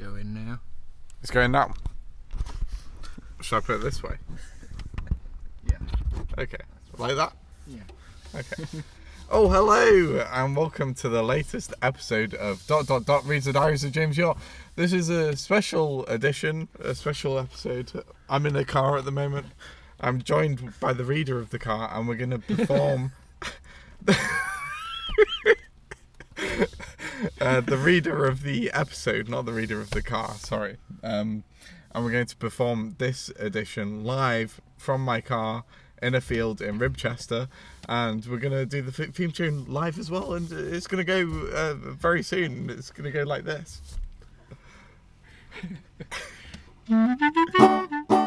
going now. It's going now. Should I put it this way? Yeah. Okay. Like that? Yeah. Okay. oh, hello, and welcome to the latest episode of Dot Dot Dot Reads the Diaries of James York. This is a special edition, a special episode. I'm in a car at the moment. I'm joined by the reader of the car, and we're going to perform. uh, the reader of the episode, not the reader of the car. Sorry. Um, and we're going to perform this edition live from my car in a field in Ribchester, and we're going to do the theme tune live as well. And it's going to go uh, very soon. It's going to go like this.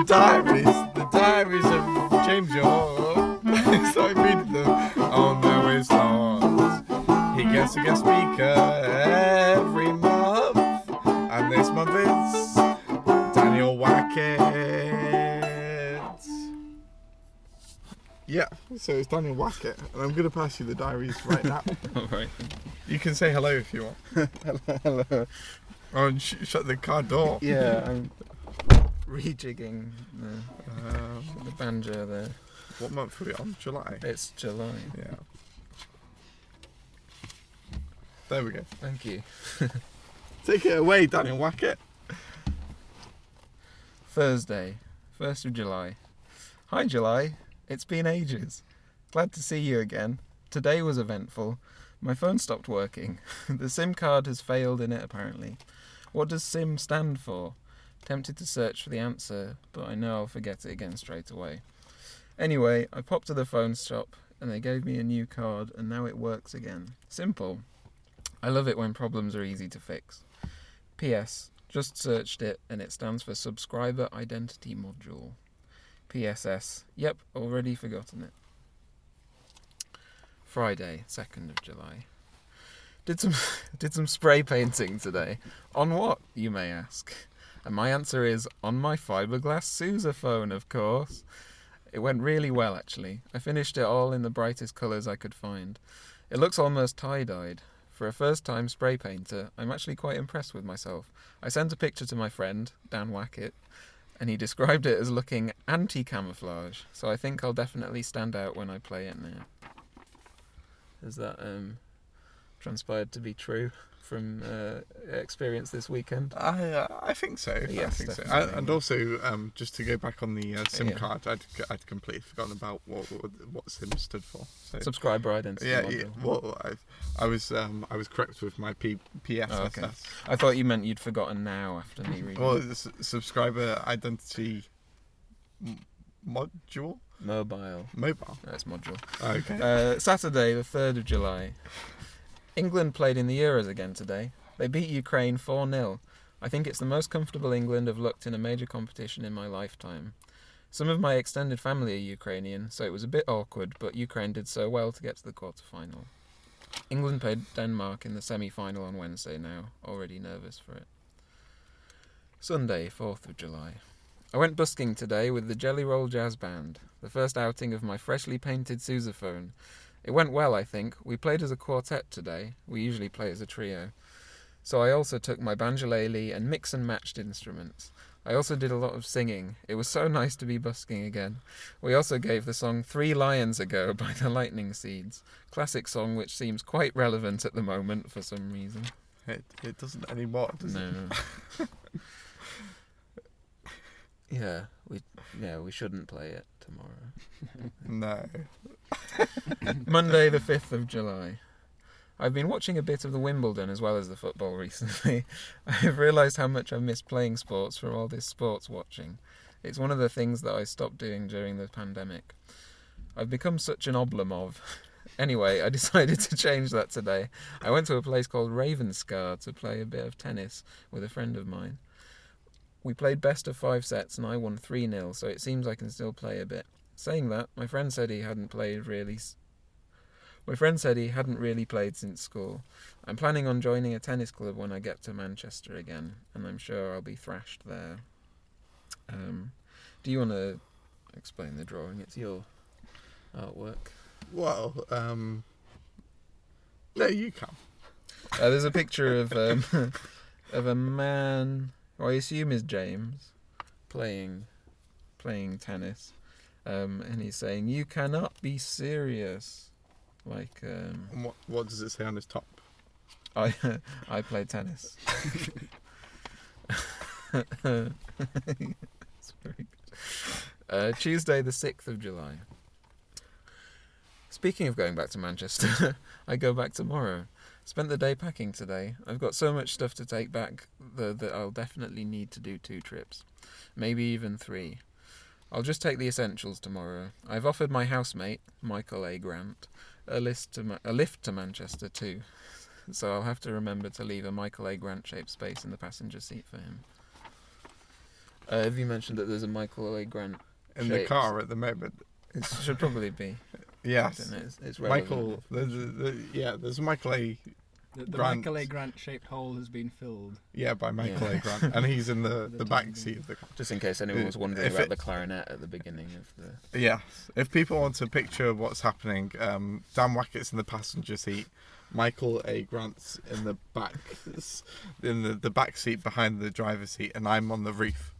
the diaries, the diaries of James York. so I read them. Oh no, it's not. He gets a guest speaker every month, and this month it's Daniel Wackett. Yeah, so it's Daniel Wackett, and I'm going to pass you the diaries right now. All right. you can say hello if you want. Hello. Oh, and sh- shut the car door. Yeah, I'm rejigging the, Um, the banjo there. what month are we on? July. It's July. Yeah. There we go. Thank you. Take it away, Daniel Wackett. Thursday, 1st of July. Hi, July. It's been ages. Glad to see you again. Today was eventful. My phone stopped working. the SIM card has failed in it, apparently. What does SIM stand for? Tempted to search for the answer, but I know I'll forget it again straight away. Anyway, I popped to the phone shop and they gave me a new card, and now it works again. Simple. I love it when problems are easy to fix. P.S. Just searched it and it stands for Subscriber Identity Module. PSS. Yep, already forgotten it. Friday, 2nd of July. Did some did some spray painting today. On what, you may ask? And my answer is on my fiberglass sousaphone, of course. It went really well actually. I finished it all in the brightest colours I could find. It looks almost tie-dyed. For a first time spray painter, I'm actually quite impressed with myself. I sent a picture to my friend, Dan Wackett, and he described it as looking anti camouflage, so I think I'll definitely stand out when I play it now. Has that um, transpired to be true from uh, experience this weekend? I uh, I think so. I Yes, think so. I, and also, um, just to go back on the uh, SIM Yeah. card, I'd I'd completely forgotten about what what, what SIM stood for. So Subscriber identity. yeah, yeah. Well, I I was um I was correct with my P, PSS. Oh, okay. I thought you meant you'd forgotten now after me reading. Well, it's subscriber identity m- module Mobile. mobile. That's module. Okay. Uh, Saturday, the 3rd of July. England played in the Euros again today. They beat Ukraine 4 0. I think it's the most comfortable England have looked in a major competition in my lifetime. Some of my extended family are Ukrainian, so it was a bit awkward, but Ukraine did so well to get to the quarter final. England played Denmark in the semi final on Wednesday now, already nervous for it. Sunday, 4th of July. I went busking today with the Jelly Roll Jazz Band, the first outing of my freshly painted sousaphone. It went well, I think. We played as a quartet today. We usually play as a trio. So I also took my banjolele and mix and matched instruments. I also did a lot of singing. It was so nice to be busking again. We also gave the song Three Lions Ago by the Lightning Seeds. Classic song which seems quite relevant at the moment for some reason. it it doesn't anymore, does it? No. yeah, we yeah, we shouldn't play it tomorrow. No. Monday, the 5th of July. I've been watching a bit of the Wimbledon as well as the football recently. I've realised how much I've missed playing sports from all this sports watching. It's one of the things that I stopped doing during the pandemic. I've become such an Oblomov. Anyway, I decided to change that today. I went to a place called Ravenscar to play a bit of tennis with a friend of mine. We played best of five sets and I won 3 0, so it seems I can still play a bit. Saying that, my friend said he hadn't played really. s- My friend said he hadn't really played since school. I'm planning on joining a tennis club when I get to Manchester again, and I'm sure I'll be thrashed there. Um, do you want to explain the drawing? It's your artwork. Well, um, no, you can. Uh, there's a picture of um, of a man, I assume is James, playing playing tennis, um, and he's saying, "You cannot be serious." Like um, And what what does it say on his top? I I play tennis. It's very good. Uh, Tuesday, the sixth of July. Speaking of going back to Manchester, I go back tomorrow. Spent the day packing today. I've got so much stuff to take back that, that I'll definitely need to do two trips, maybe even three. I'll just take the essentials tomorrow. I've offered my housemate, Michael A. Grant, a list to Ma- a lift to Manchester too, so I'll have to remember to leave a Michael A. Grant shaped space in the passenger seat for him. Uh, have you mentioned that there's a Michael A. Grant? In the car at the moment. It should probably be. I Yes. don't know, it's, it's relevant. Michael, the, the, the, yeah, there's Michael A. The, the Grant. Michael A. Grant shaped hole has been filled. Yeah, by Michael Yeah. A. Grant, and he's in the, The the back seat of the car. Just in case anyone was wondering If about it- the clarinet at the beginning of the. Yeah, if people want to picture what's happening, um, Dan Wackett's in the passenger seat, Michael A. Grant's in the back, in the, the back seat behind the driver's seat, and I'm on the roof.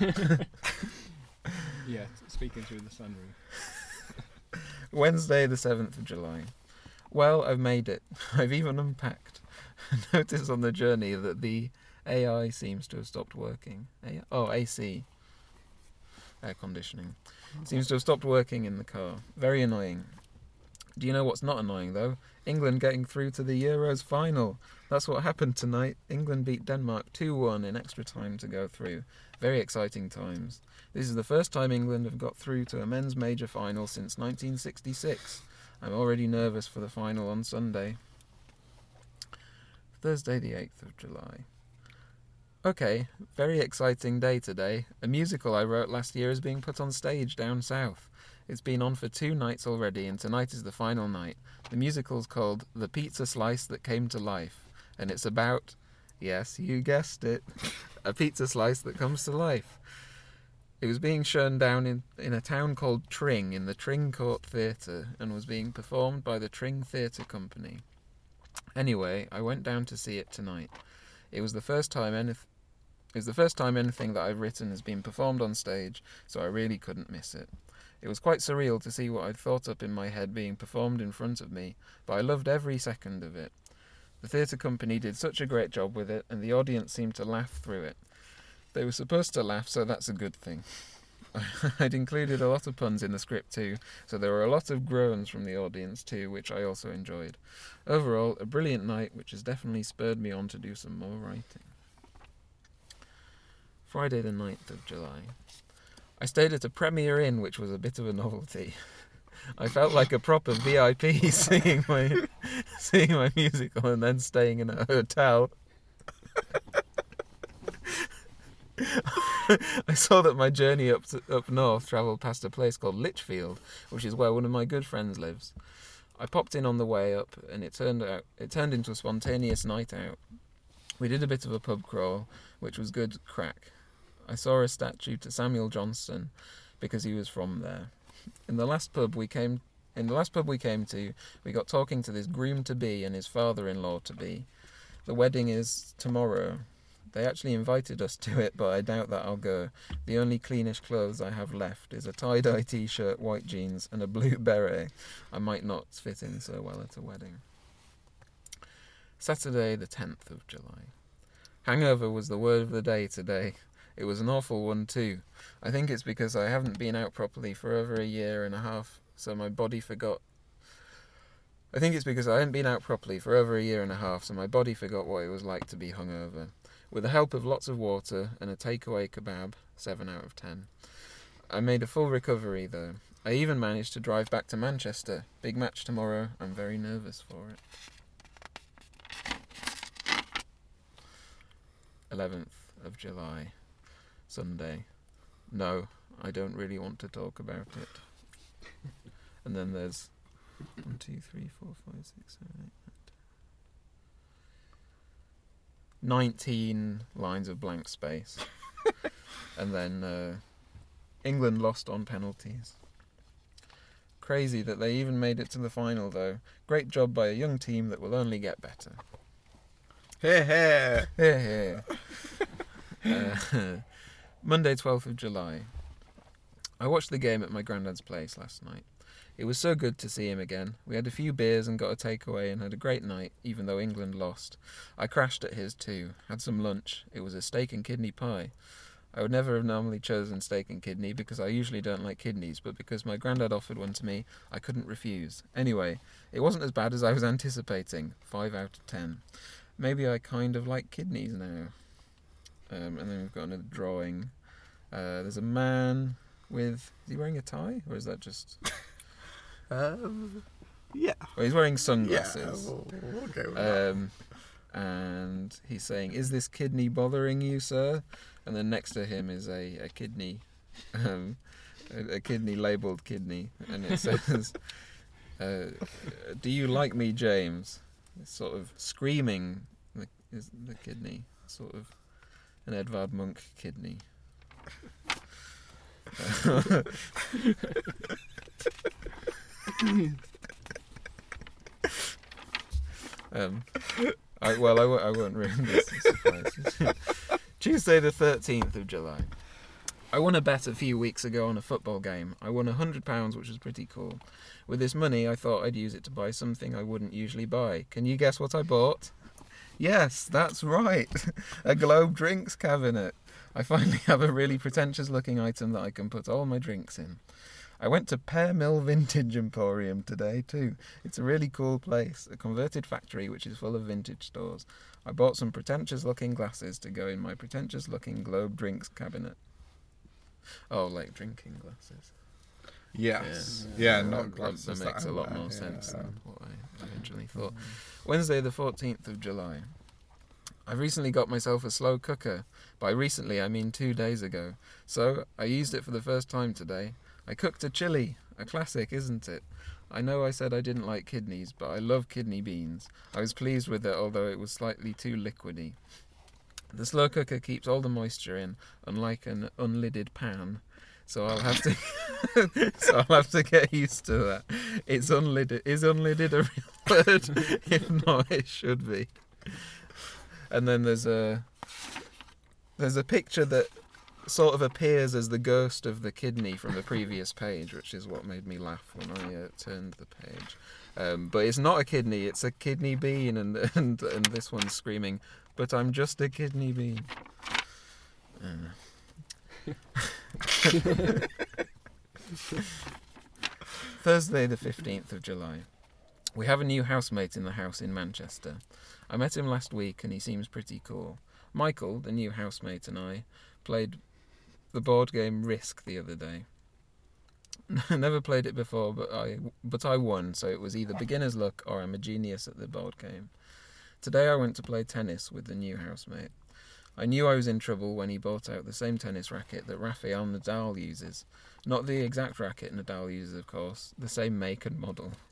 Yeah, speaking through the sunroof. Wednesday, the 7th of July. Well, I've made it. I've even unpacked. Notice on the journey that the AI seems to have stopped working. A- oh, AC. Air conditioning. Seems to have stopped working in the car. Very annoying. Do you know what's not annoying, though? England getting through to the Euros final. That's what happened tonight. England beat Denmark 2 1 in extra time to go through. Very exciting times. This is the first time England have got through to a men's major final since 1966. I'm already nervous for the final on Sunday. Thursday, the 8th of July. Okay, very exciting day today. A musical I wrote last year is being put on stage down south. It's been on for two nights already, and tonight is the final night. The musical's called The Pizza Slice That Came to Life, and it's about, yes, you guessed it, a pizza slice that comes to life. It was being shown down in, in a town called Tring in the Tring Court Theatre and was being performed by the Tring Theatre Company. Anyway, I went down to see it tonight. It was the first time anyth- it was the first time anything that I've written has been performed on stage, so I really couldn't miss it. It was quite surreal to see what I'd thought up in my head being performed in front of me, but I loved every second of it. The theatre company did such a great job with it, and the audience seemed to laugh through it. They were supposed to laugh, so that's a good thing. I'd included a lot of puns in the script too, so there were a lot of groans from the audience too, which I also enjoyed. Overall, a brilliant night, which has definitely spurred me on to do some more writing. Friday, the 9th of July. I stayed at a Premier Inn, which was a bit of a novelty. I felt like a proper VIP seeing my seeing my musical and then staying in a hotel. I saw that my journey up to, up north travelled past a place called Lichfield, which is where one of my good friends lives. I popped in on the way up, and it turned out it turned into a spontaneous night out. We did a bit of a pub crawl, which was good crack. I saw a statue to Samuel Johnson because he was from there. In the last pub we came in the last pub we came to, we got talking to this groom to be and his father-in-law to be. The wedding is tomorrow. They actually invited us to it, but I doubt that I'll go. The only cleanish clothes I have left is a tie-dye t-shirt, white jeans, and a blue beret. I might not fit in so well at a wedding. Saturday, the 10th of July. Hangover was the word of the day today. It was an awful one too. I think it's because I haven't been out properly for over a year and a half, so my body forgot. I think it's because I hadn't been out properly for over a year and a half, so my body forgot what it was like to be hungover. With the help of lots of water and a takeaway kebab, 7 out of 10. I made a full recovery though. I even managed to drive back to Manchester. Big match tomorrow. I'm very nervous for it. 11th of July, Sunday. No, I don't really want to talk about it. And then there's One, two, three, four, five, six, seven, eight, nine, ten. Nineteen lines of blank space, and then uh, England lost on penalties. Crazy that they even made it to the final, though. Great job by a young team that will only get better. Here, here. Yeah, yeah. uh, Monday, 12th of July. I watched the game at my granddad's place last night. It was so good to see him again. We had a few beers and got a takeaway and had a great night, even though England lost. I crashed at his too, had some lunch. It was a steak and kidney pie. I would never have normally chosen steak and kidney because I usually don't like kidneys, but because my granddad offered one to me, I couldn't refuse. Anyway, it wasn't as bad as I was anticipating. 5 out of 10 maybe I kind of like kidneys now. Um, and then we've got another drawing. Uh, there's a man with. Is he wearing a tie, or is that just? Um, yeah. Oh, he's wearing Yeah. sunglasses. We'll, we'll go with that. um, and he's saying, "Is this kidney bothering you, sir?" And then next to him is a, a kidney, um, a, a kidney labeled kidney, and it says, uh, "Do you like me, James?" It's sort of screaming. The, is the kidney sort of an Edvard Munch kidney? um, I, well, I, w- I won't ruin this. Tuesday, the 13th of July. I won a bet a few weeks ago on a football game. I won a £100, which was pretty cool. With this money, I thought I'd use it to buy something I wouldn't usually buy. Can you guess what I bought? Yes, that's right. a Globe drinks cabinet. I finally have a really pretentious looking item that I can put all my drinks in. I went to Pear Mill Vintage Emporium today too. It's a really cool place, a converted factory which is full of vintage stores. I bought some pretentious looking glasses to go in my pretentious looking Globe drinks cabinet. Oh, like drinking glasses. yes. Yeah. Yeah, That- not glasses. That makes a lot more yeah. sense than what I originally mm. thought. Wednesday, the 14th of July. I've recently got myself a slow cooker. By recently, I mean two days ago. So, I used it for the first time today. I cooked a chili. A classic, isn't it? I know I said I didn't like kidneys, but I love kidney beans. I was pleased with it, although it was slightly too liquidy. The slow cooker keeps all the moisture in, unlike an unlidded pan. So I'll have to, so I'll have to get used to that. It's unlidded. Is unlidded a real word? if not, it should be. And then there's a there's a picture that sort of appears as the ghost of the kidney from the previous page, which is what made me laugh when I uh, turned the page. Um, but it's not a kidney; it's a kidney bean, and and and this one's screaming, "But I'm just a kidney bean." Uh. Thursday, the 15th of July. We have a new housemate in the house in Manchester. I met him last week and he seems pretty cool. Michael, the new housemate, and I played the board game Risk the other day. Never played it before, but I but I won, so it was either beginner's luck or I'm a genius at the board game. Today I went to play tennis with the new housemate. I knew I was in trouble when he bought out the same tennis racket that Rafael Nadal uses. Not the exact racket Nadal uses, of course, the same make and model.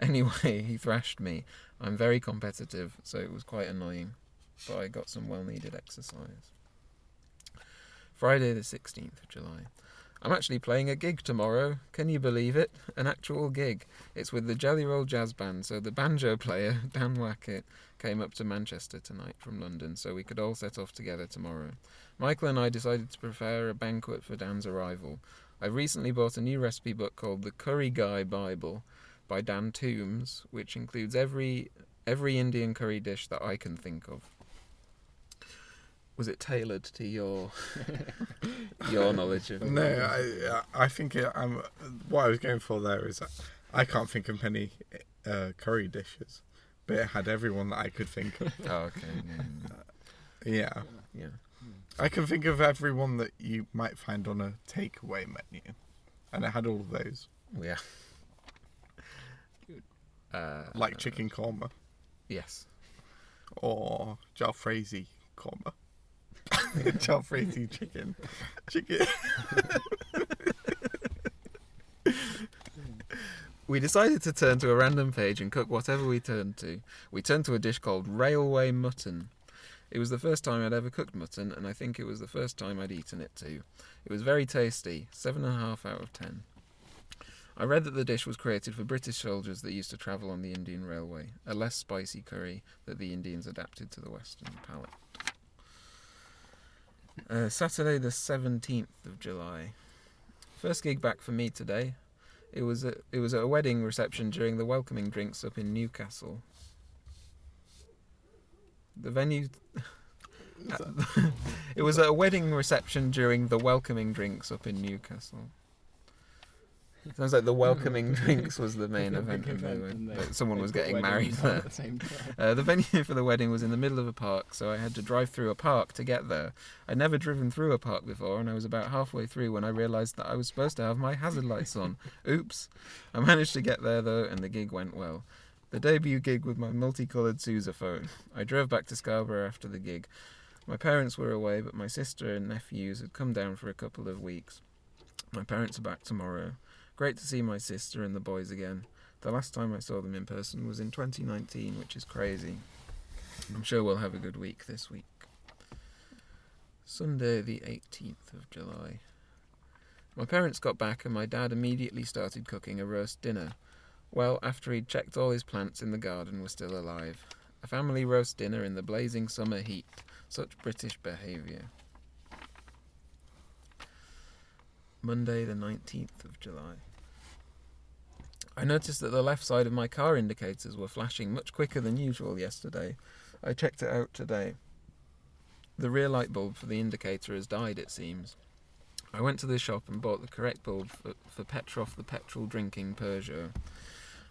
Anyway, he thrashed me. I'm very competitive, so it was quite annoying, but I got some well needed exercise. Friday, the 16th of July. I'm actually playing a gig tomorrow. Can you believe it? An actual gig. It's with the Jelly Roll Jazz Band, so the banjo player, Dan Wackett, came up to Manchester tonight from London, so we could all set off together tomorrow. Michael and I decided to prepare a banquet for Dan's arrival. I recently bought a new recipe book called The Curry Guy Bible by Dan Toombs, which includes every every Indian curry dish that I can think of. Was it tailored to your your knowledge of No, I I think it, I'm. What I was going for there is, I can't think of many uh, curry dishes, but it had everyone that I could think of. Oh, okay. Yeah, Yeah. I can think of everyone that you might find on a takeaway menu, and it had all of those, Yeah. Uh, like chicken korma Yes. or jalfrezi korma. jalfrezi chicken, chicken. We decided to turn to a random page and cook whatever we turned to. We turned to a dish called railway mutton. It was the first time I'd ever cooked mutton, and I think it was the first time I'd eaten it too. It was very tasty, seven and a half out of ten. I read that the dish was created for British soldiers that used to travel on the Indian Railway, a less spicy curry that the Indians adapted to the Western palate. Uh, Saturday, the 17th of July. First gig back for me today. It was a, it was at a wedding reception during the welcoming drinks up in Newcastle. The venue. it was at a wedding reception during the welcoming drinks up in Newcastle. Sounds like the welcoming drinks was the main event. big of the event and they- Someone they was getting married there. the same. Uh, the venue for the wedding was in the middle of a park, so I had to drive through a park to get there. I'd never driven through a park before, and I was about halfway through when I realised that I was supposed to have my hazard lights on. Oops. I managed to get there though, and the gig went well. The debut gig with my multicoloured sousaphone. I drove back to Scarborough after the gig. My parents were away, but my sister and nephews had come down for a couple of weeks. My parents are back tomorrow. Great to see my sister and the boys again. The last time I saw them in person was in 2019, which is crazy. I'm sure we'll have a good week this week. Sunday, the 18th of July. My parents got back, and my dad immediately started cooking a roast dinner. Well, after he'd checked all his plants in the garden were still alive. A family roast dinner in the blazing summer heat. Such British behaviour. Monday, the 19th of July. I noticed that the left side of my car indicators were flashing much quicker than usual yesterday. I checked it out today. The rear light bulb for the indicator has died, it seems. I went to the shop and bought the correct bulb for, for Petrov the petrol drinking Peugeot.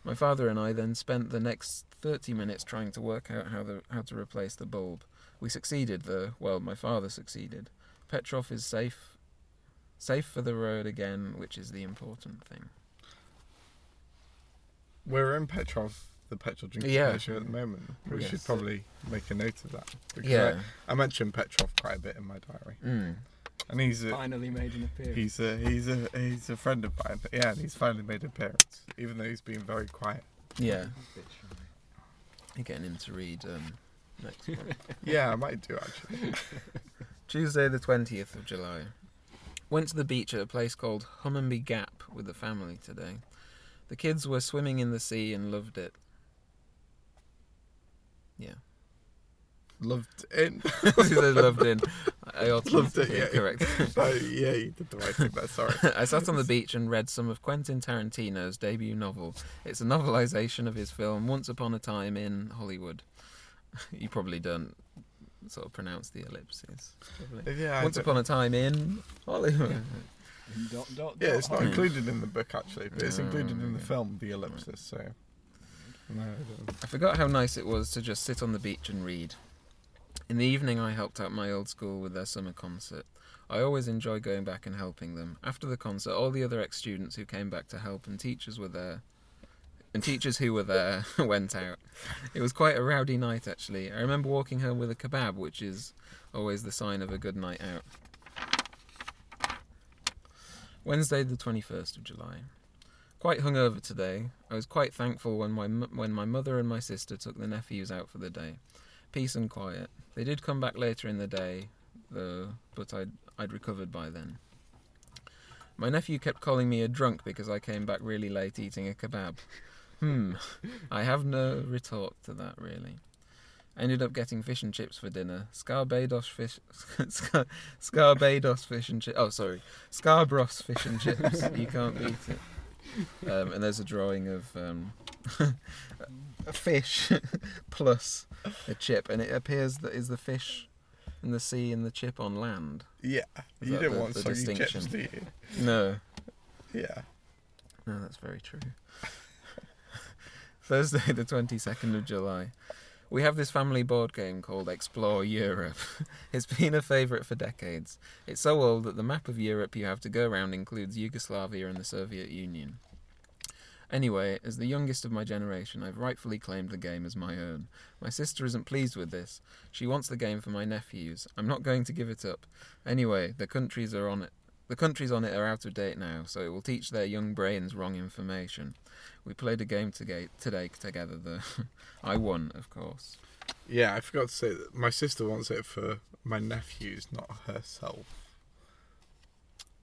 My father and I then spent the next 30 minutes trying to work out how, the, how to replace the bulb. We succeeded, though. Well, my father succeeded. Petrov is safe, safe for the road again, which is the important thing. We're in Petrov, the petrol drinking Yeah. station at the moment. We Yes. should probably make a note of that. because Yeah. I, I mentioned Petrov quite a bit in my diary, Mm. and he's a, Finally made an appearance. he's a he's a he's a friend of mine. Yeah, and he's finally made an appearance, even though he's been very quiet. Yeah. You're getting him to read um, next month. Yeah, I might do actually. Tuesday, the 20th of July. Went to the beach at a place called Hunmanby Gap with the family today. The kids were swimming in the sea and loved it. Yeah. Loved it. they loved it. I ought to Loved it, yeah. correct. Oh, yeah, you did the right thing there. Sorry. I sat on the beach and read some of Quentin Tarantino's debut novel. It's a novelization of his film Once Upon a Time in Hollywood. You probably don't sort of pronounce the ellipses. Probably. Yeah, Once upon a time in Hollywood. Dot, dot, yeah, it's not included in the book actually, but it's included in the film, the ellipsis. So. No, I. I forgot how nice it was to just sit on the beach and read. In the evening, I helped out my old school with their summer concert. I always enjoy going back and helping them. After the concert, all the other ex students who came back to help and teachers were there. And teachers who were there went out. It was quite a rowdy night, actually. I remember walking home with a kebab, which is always the sign of a good night out. Wednesday, the 21st of July. Quite hungover today. I was quite thankful when my when my mother and my sister took the nephews out for the day. Peace and quiet. They did come back later in the day, though, but I'd I'd recovered by then. My nephew kept calling me a drunk because I came back really late eating a kebab. Hmm. I have no retort to that really. Ended up getting fish and chips for dinner. Scarbados fish, Scar, Scarbados fish and chips. Oh, sorry, Scarbros fish and chips. You can't beat it. Um, and there's a drawing of um, a fish plus a chip, and it appears that is the fish in the sea and the chip on land. Yeah, Is you don't the- want the soggy distinction? chips, do you? No, Yeah. no, that's very true. Thursday, the 22nd of July. We have this family board game called Explore Europe. it's been a favourite for decades. It's so old that the map of Europe you have to go around includes Yugoslavia and the Soviet Union. Anyway, as the youngest of my generation, I've rightfully claimed the game as my own. My sister isn't pleased with this. She wants the game for my nephews. I'm not going to give it up. Anyway, the countries are on it. The countries on it are out of date now, so it will teach their young brains wrong information. We played a game toga- today together. though. I won, of course. Yeah, I forgot to say that my sister wants it for my nephews, not herself.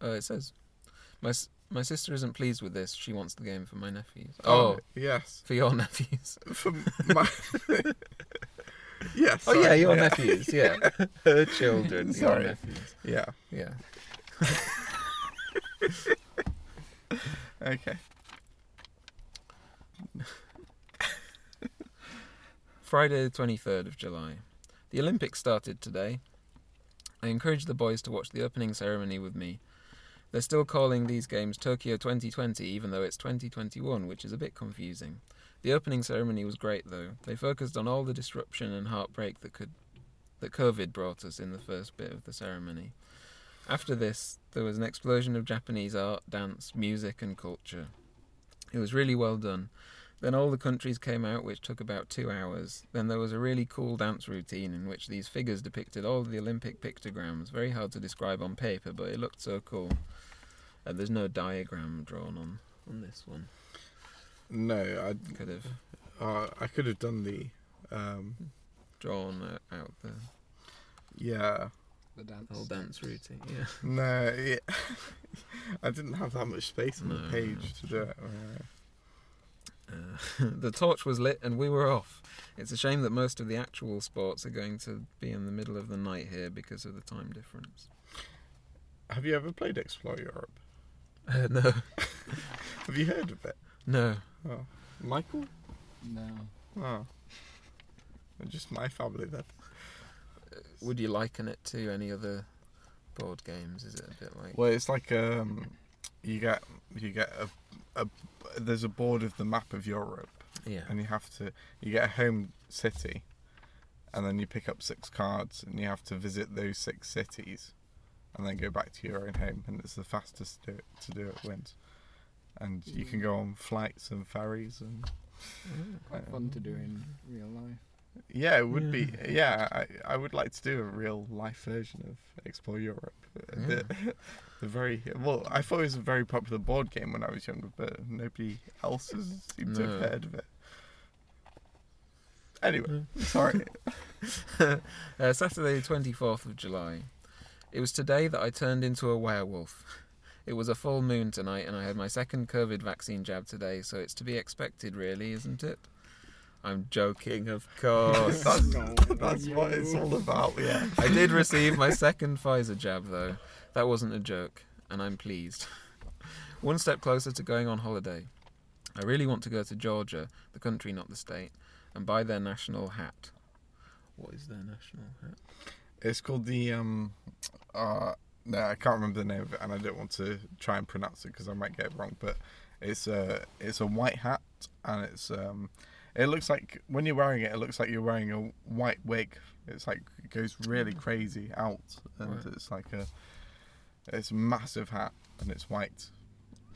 Uh, it says, my s- my sister isn't pleased with this. She wants the game for my nephews. Oh, yes. for your nephews. For my. yes. Oh yeah, your nephews. Yeah, her children. Sorry. Your nephews. Yeah. Yeah. Okay. Friday, the 23rd of July. The Olympics started today. I encouraged the boys to watch the opening ceremony with me. They're still calling these games Tokyo 2020, even though it's 2021, which is a bit confusing. The opening ceremony was great, though. They focused on all the disruption and heartbreak that could that COVID brought us in the first bit of the ceremony. After this, there was an explosion of Japanese art, dance, music, and culture. It was really well done. Then all the countries came out, which took about two hours. Then there was a really cool dance routine in which these figures depicted all the Olympic pictograms. Very hard to describe on paper, but it looked so cool. And there's no diagram drawn on on this one. No, I Could have uh, I could have done the um drawn uh, out the yeah The dance. whole dance routine. Yeah. no yeah. I didn't have that much space on No, the page no, to do it. Uh, Uh, the torch was lit and we were off. It's a shame that most of the actual sports are going to be in the middle of the night here because of the time difference. have you ever played Explore Europe? Uh, no, Have you heard of it? no. Oh, Michael? No. Oh, just my family then. Would you liken it to any other board games? Is it a bit like? Well, it's like um, you get you get a, a there's a board of the map of Europe, Yeah. and you have to you get a home city, and then you pick up six cards, and you have to visit those six cities, and then go back to your own home, and it's the fastest to do it, to do it wins, and you can go on flights and ferries, and Quite fun to do in real life. Yeah, it would be yeah. I I would like to do a real life version of Explore Europe. The, the very well, I thought it was a very popular board game when I was younger, but nobody else has seemed to have heard of it. Anyway, sorry. uh, Saturday, the 24th of July. It was today that I turned into a werewolf. It was a full moon tonight, and I had my second COVID vaccine jab today, so it's to be expected, really, isn't it? I'm joking, of course. that's that's what it's all about. Yeah. I did receive my second Pfizer jab, though. That wasn't a joke, and I'm pleased. One step closer to going on holiday. I really want to go to Georgia, the country, not the state, and buy their national hat. What is their national hat? It's called the um, uh, no, I can't remember the name of it, and I don't want to try and pronounce it because I might get it wrong. But it's a it's a white hat, and it's um, it looks like when you're wearing it, it looks like you're wearing a white wig. It's like it goes really mm. crazy out, and Right. it's like a it's a massive hat, and it's white.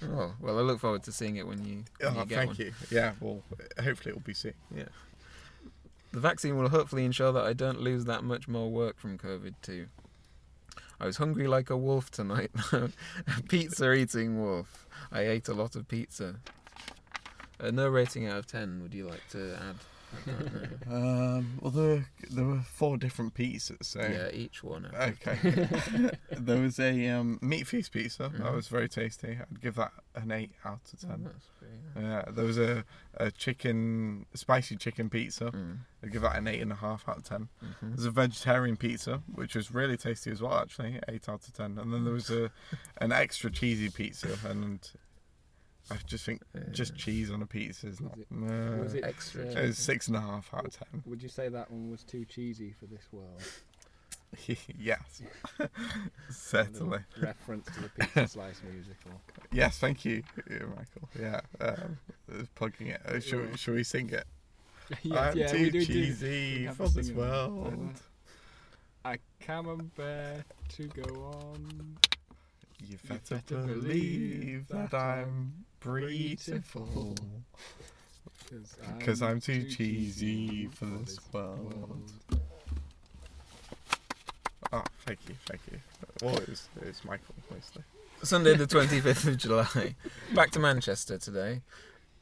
Oh, well, I look forward to seeing it when you, when Oh, you thank one. you. Yeah, well, hopefully it will be soon. Yeah. The vaccine will hopefully ensure that I don't lose that much more work from COVID too. I was hungry like a wolf tonight. pizza eating wolf. I ate a lot of pizza. Uh, no rating out of ten. Would you like to add? I don't know. Um, well, there were, there were four different pizzas, so Yeah, each one. Okay. there was a um, meat feast pizza. That Mhm. was very tasty. I'd give that an eight out of 10. Oh, that's pretty good. Yeah. There was a, a chicken, spicy chicken pizza. Mm, I'd give that an eight and a half out of ten. mhm. There's a vegetarian pizza, which was really tasty as well, actually, eight out of ten. And then there was a an extra cheesy pizza, and I just think just cheese on a pizza is not. Was it- no. was it Extra uh, It was six and a half out of ten. Would you say that one was too cheesy for this world? yes, certainly. Reference to the Pizza Slice musical. Yes, thank you, Michael. Yeah, um, plugging it. Uh, shall, Yeah. shall we sing it? yeah, I'm yeah, too we do do. cheesy have for this sing it. world. I can't bear to go on. You You better better believe believe that that I'm beautiful. Because Because I'm too cheesy for this world. Oh, Thank you, thank you. Well, it it's Michael mostly. Sunday, the 25th of July. Back to Manchester today,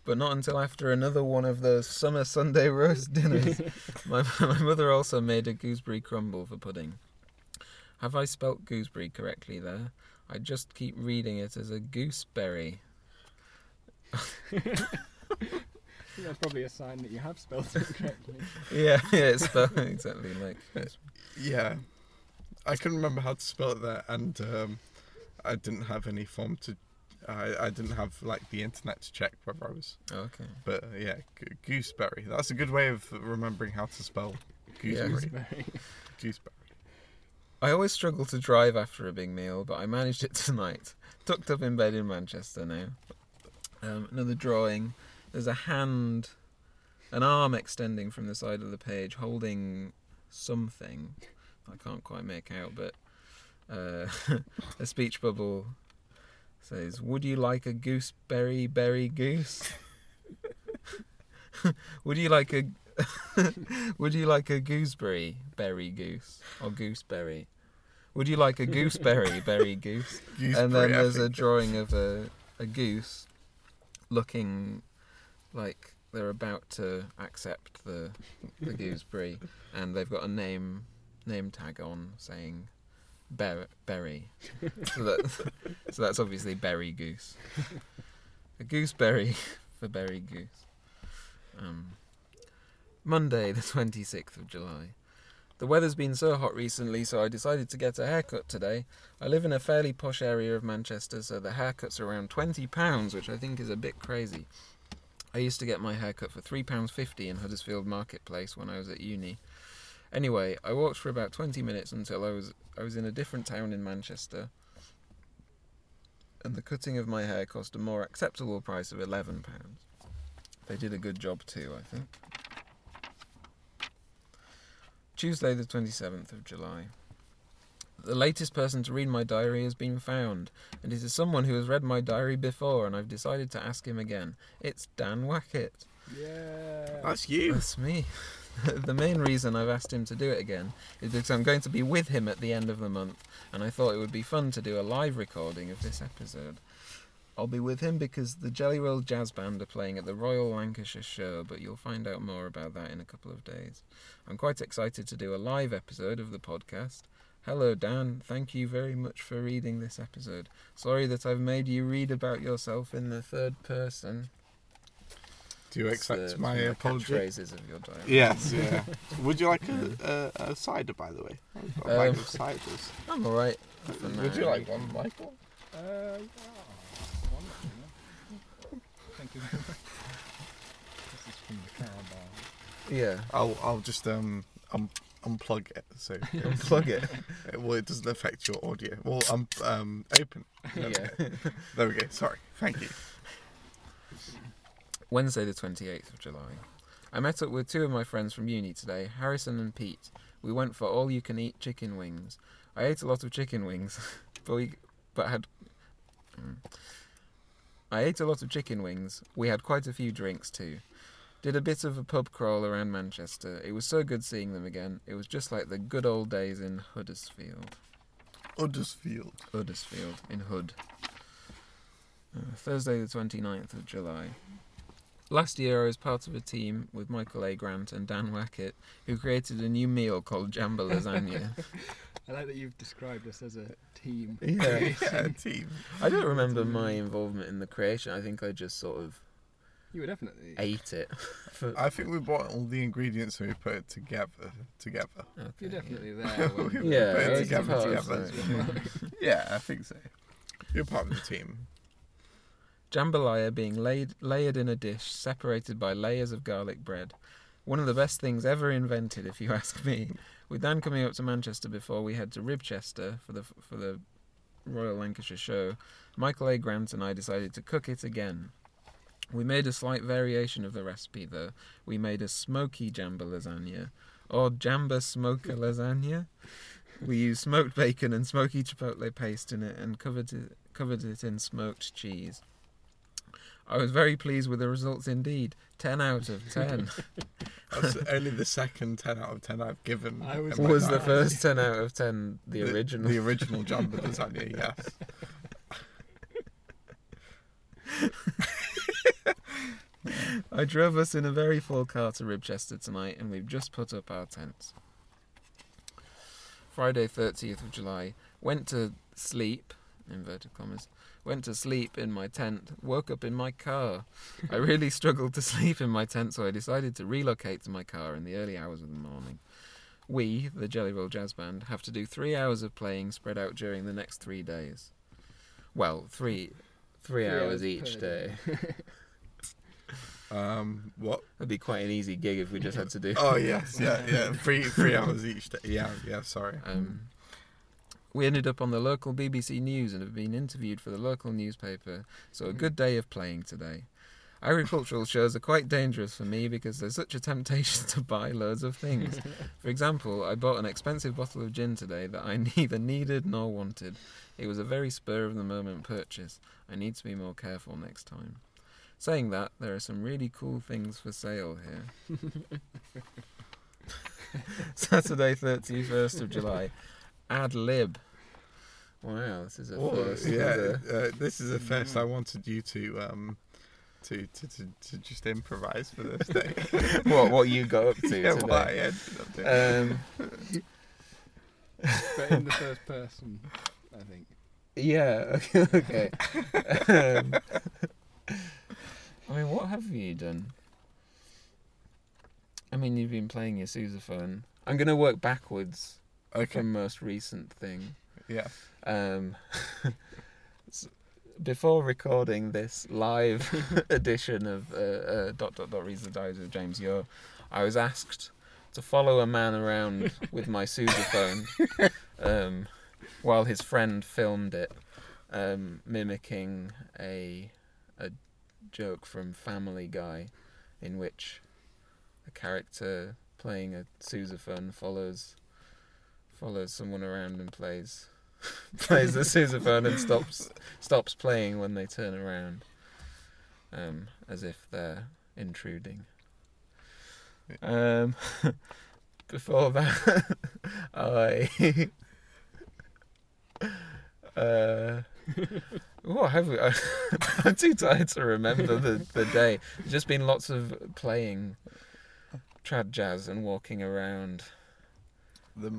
but not until after another one of those summer Sunday roast dinners. my, my mother also made a gooseberry crumble for pudding. Have I spelt gooseberry correctly there? I just keep reading it as a gooseberry. I think that's probably a sign that you have spelled it correctly. Yeah, yeah, it's spelled exactly like this. Yeah, I couldn't remember how to spell it there, and um, I didn't have any form to. I, I didn't have like the internet to check whether I was. Okay. But uh, yeah, g- gooseberry. That's a good way of remembering how to spell gooseberry. Gooseberry. Gooseberry. I always struggle to drive after a big meal, but I managed it tonight. Tucked up in bed in Manchester now. Um, another drawing. There's a hand, an arm extending from the side of the page, holding something. I can't quite make out, but uh, a speech bubble says, "Would you like a gooseberry berry goose? Would you like a Would you like a gooseberry berry goose or gooseberry? Would you like a gooseberry berry goose? And then there's a drawing of a a goose looking like they're about to accept the the gooseberry, and they've got a name name tag on saying Ber- berry. So, that, so that's obviously berry goose. A gooseberry for berry goose. Um, Monday, the 26th of July. The weather's been so hot recently, so I decided to get a haircut today. I live in a fairly posh area of Manchester, so the haircut's around £20, which I think is a bit crazy. I used to get my haircut for £3.50 in Huddersfield Marketplace when I was at uni. Anyway, I walked for about 20 minutes until I was I was in a different town in Manchester. And the cutting of my hair cost a more acceptable price of £11. They did a good job too, I think. Tuesday, the 27th of July. The latest person to read my diary has been found, and it is someone who has read my diary before, and I've decided to ask him again. It's Dan Wackett. Yeah. That's you. That's me. the main reason I've asked him to do it again is because I'm going to be with him at the end of the month, and I thought it would be fun to do a live recording of this episode. I'll be with him because the Jelly Roll Jazz Band are playing at the Royal Lancashire Show, but you'll find out more about that in a couple of days. I'm quite excited to do a live episode of the podcast. Hello, Dan. Thank you very much for reading this episode. Sorry that I've made you read about yourself in the third person. Do you It's, accept uh, my one of apology? catchphrases of your diary. Yes, yeah. Would you like a, a, a cider, by the way? I've got a bag Um, of ciders. I'm alright. Would you like one, Michael? Uh, yeah. One, actually, yeah. Thank you very much. This is from the car. Yeah. I'll I'll just um um unplug it so Unplug it. it, well it doesn't affect your audio. Well um um open. yeah. There we go. Sorry. Thank you. Wednesday, the 28th of July. I met up with two of my friends from uni today, Harrison and Pete. We went for all you can eat chicken wings. I ate a lot of chicken wings, but we but had Mm. I ate a lot of chicken wings. We had quite a few drinks too. Did a bit of a pub crawl around Manchester. It was so good seeing them again. It was just like the good old days in Huddersfield. Huddersfield. Huddersfield in Hood. Uh, Thursday, the 29th of July. Last year, I was part of a team with Michael A. Grant and Dan Wackett, who created a new meal called Jamba Lasagna. I like that you've described us as a team. Yeah. yeah, team. I don't remember my involvement in the creation. I think I just sort of You were definitely. ate it. For, I think we bought all the ingredients and we put it together together. okay. You're definitely there. when- We Yeah, put it together together. Yeah, I think so. You're part of the team. Jambalaya being laid, layered in a dish separated by layers of garlic bread. One of the best things ever invented, if you ask me. With Dan coming up to Manchester before we head to Ribchester for the for the Royal Lancashire show, Michael A. Grant and I decided to cook it again. We made a slight variation of the recipe though. We made a smoky jamba lasagna, or jamba smoker lasagna. We used smoked bacon and smoky chipotle paste in it and covered it, covered it in smoked cheese. I was very pleased with the results indeed. 10 out of 10. That's only the second 10 out of 10 I've given. I was was the first 10 out of 10 the, original? The original Jamba lasagna, yes. I drove us in a very full car to Ribchester tonight and we've just put up our tents. Friday, 30th of July. Went to sleep, inverted commas, went to sleep in my tent, woke up in my car. I really struggled to sleep in my tent, so I decided to relocate to my car in the early hours of the morning. We, the Jelly Roll Jazz Band, have to do three hours of playing spread out during the next three days. Well, three, three, Three hours, hours each day. day. Um, what? That'd be quite an easy gig if we just had to do. Oh, yes, yeah, yeah. Three, three hours each day. Yeah, yeah, sorry. Um, we ended up on the local BBC News and have been interviewed for the local newspaper, so a mm. good day of playing today. Agricultural shows are quite dangerous for me because there's such a temptation to buy loads of things. For example, I bought an expensive bottle of gin today that I neither needed nor wanted. It was a very spur of the moment purchase. I need to be more careful next time. Saying that, there are some really cool things for sale here. Saturday, 31st of July. Ad lib. Wow, this is a Oh, first. yeah, This is uh, this is a first. I wanted you to um, to, to, to, to just improvise for this day. what what you got up to yeah, today? what I ended up doing. Um, but in the first person, I think. yeah. Okay. okay. Um, I mean, what have you done? I mean, you've been playing your sousaphone. I'm gonna work backwards okay. from most recent thing. Yeah. Um, before recording this live edition of uh, uh, dot dot dot reads the diaries of James Yeo, I was asked to follow a man around with my sousaphone um, while his friend filmed it, um, mimicking a a joke from Family Guy, in which a character playing a sousaphone follows follows someone around and plays plays the sousaphone and stops stops playing when they turn around, um, as if they're intruding. Um, before that, I. Uh, what have we? I'm too tired to remember the, the day. There's just been lots of playing trad jazz and walking around The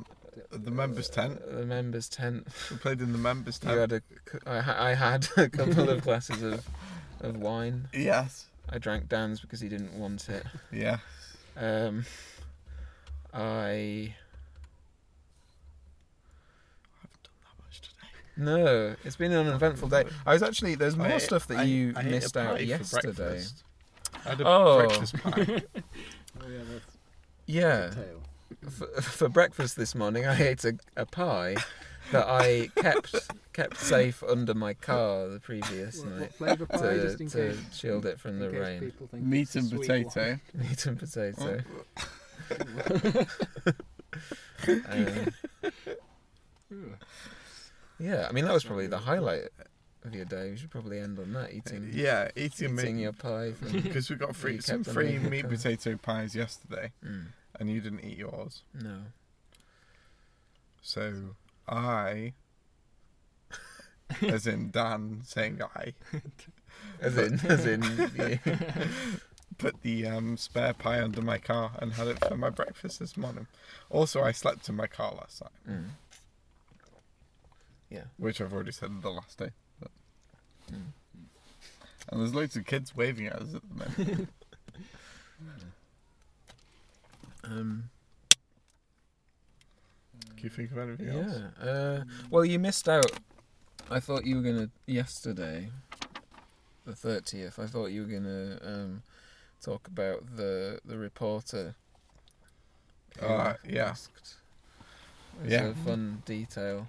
the members tent. the members' tent. We played in the members tent. You tent. had a, c- I, ha- I had a couple of glasses of, of wine. Yes. I drank Dan's because he didn't want it. Yeah. Um, I haven't done that much today. no, it's been an uneventful day. I was actually there's more I- stuff that I- you I missed out yesterday. I had a Oh. breakfast pie. Oh yeah, that's Yeah, the tail. For, for breakfast this morning I ate a, a pie that I kept kept safe under my car the previous What, night what pie, to, just in to case? shield it from the rain. people think Meat and sweet potato. Meat and potato. Um, yeah, I mean that was probably the highlight of your day. We should probably end on that eating Yeah, eating eating meat. your pie. From, Because we got free some free meat car. potato pies yesterday, mm, and you didn't eat yours. no. So I, as in Dan saying I, As in, as in, yeah. put the um, spare pie under my car and had it for my breakfast this morning. Also, I slept in my car last night, Mm. Yeah. which I've already said the last day. But... Mm. And there's loads of kids waving at us at the moment. Um, Can you think of anything else? yeah. Uh, well, you missed out. I thought you were gonna yesterday, the thirtieth. I thought you were gonna um, talk about the the reporter. who Uh, yeah. asked. It's Yeah. a fun detail.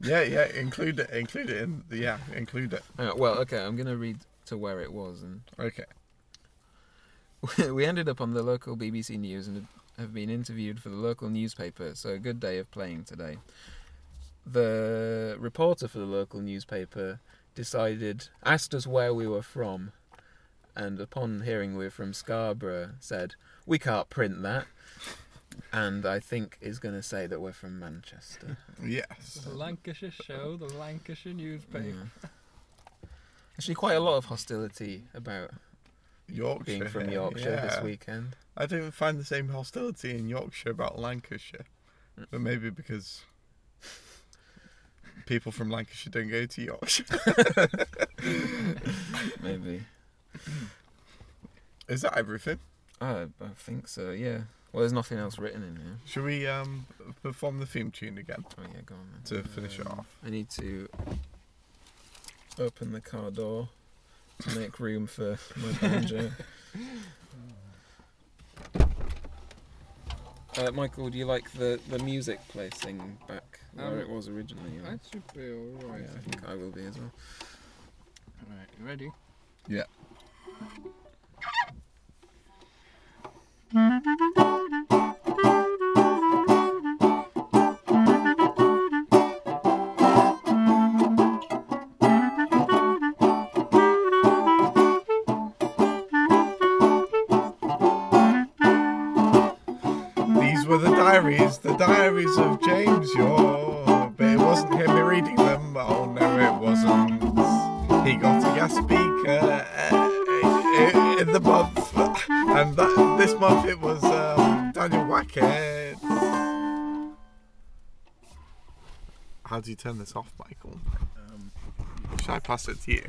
Yeah, yeah. Include it. Include it in. The, yeah, include it. Uh, well, okay. I'm gonna read to where it was, and Okay. we ended up on the local BBC News and have been interviewed for the local newspaper. So a good day of playing today. The reporter for the local newspaper decided, asked us where we were from, and upon hearing we're from Scarborough, said we can't print that, and I think is going to say that we're from Manchester. Yes. The Lancashire show, the Lancashire newspaper. Yeah. Actually, quite a lot of hostility about Yorkshire. being from Yorkshire this weekend. I don't find the same hostility in Yorkshire about Lancashire. But maybe because people from Lancashire don't go to Yorkshire. Maybe. Is that everything? I, I think so. Yeah. Well, there's nothing else written in here. Should we um, perform the theme tune again Oh yeah, go on then. to finish it Um, off? I need to open the car door to make room for my banjo. Uh, Michael, do you like the, the music placing back where Um, it was originally? or- That should be alright. yeah, I think I will be as well. Alright, you ready? Yeah. Turn this off, Michael? Um, Should I pass it to you?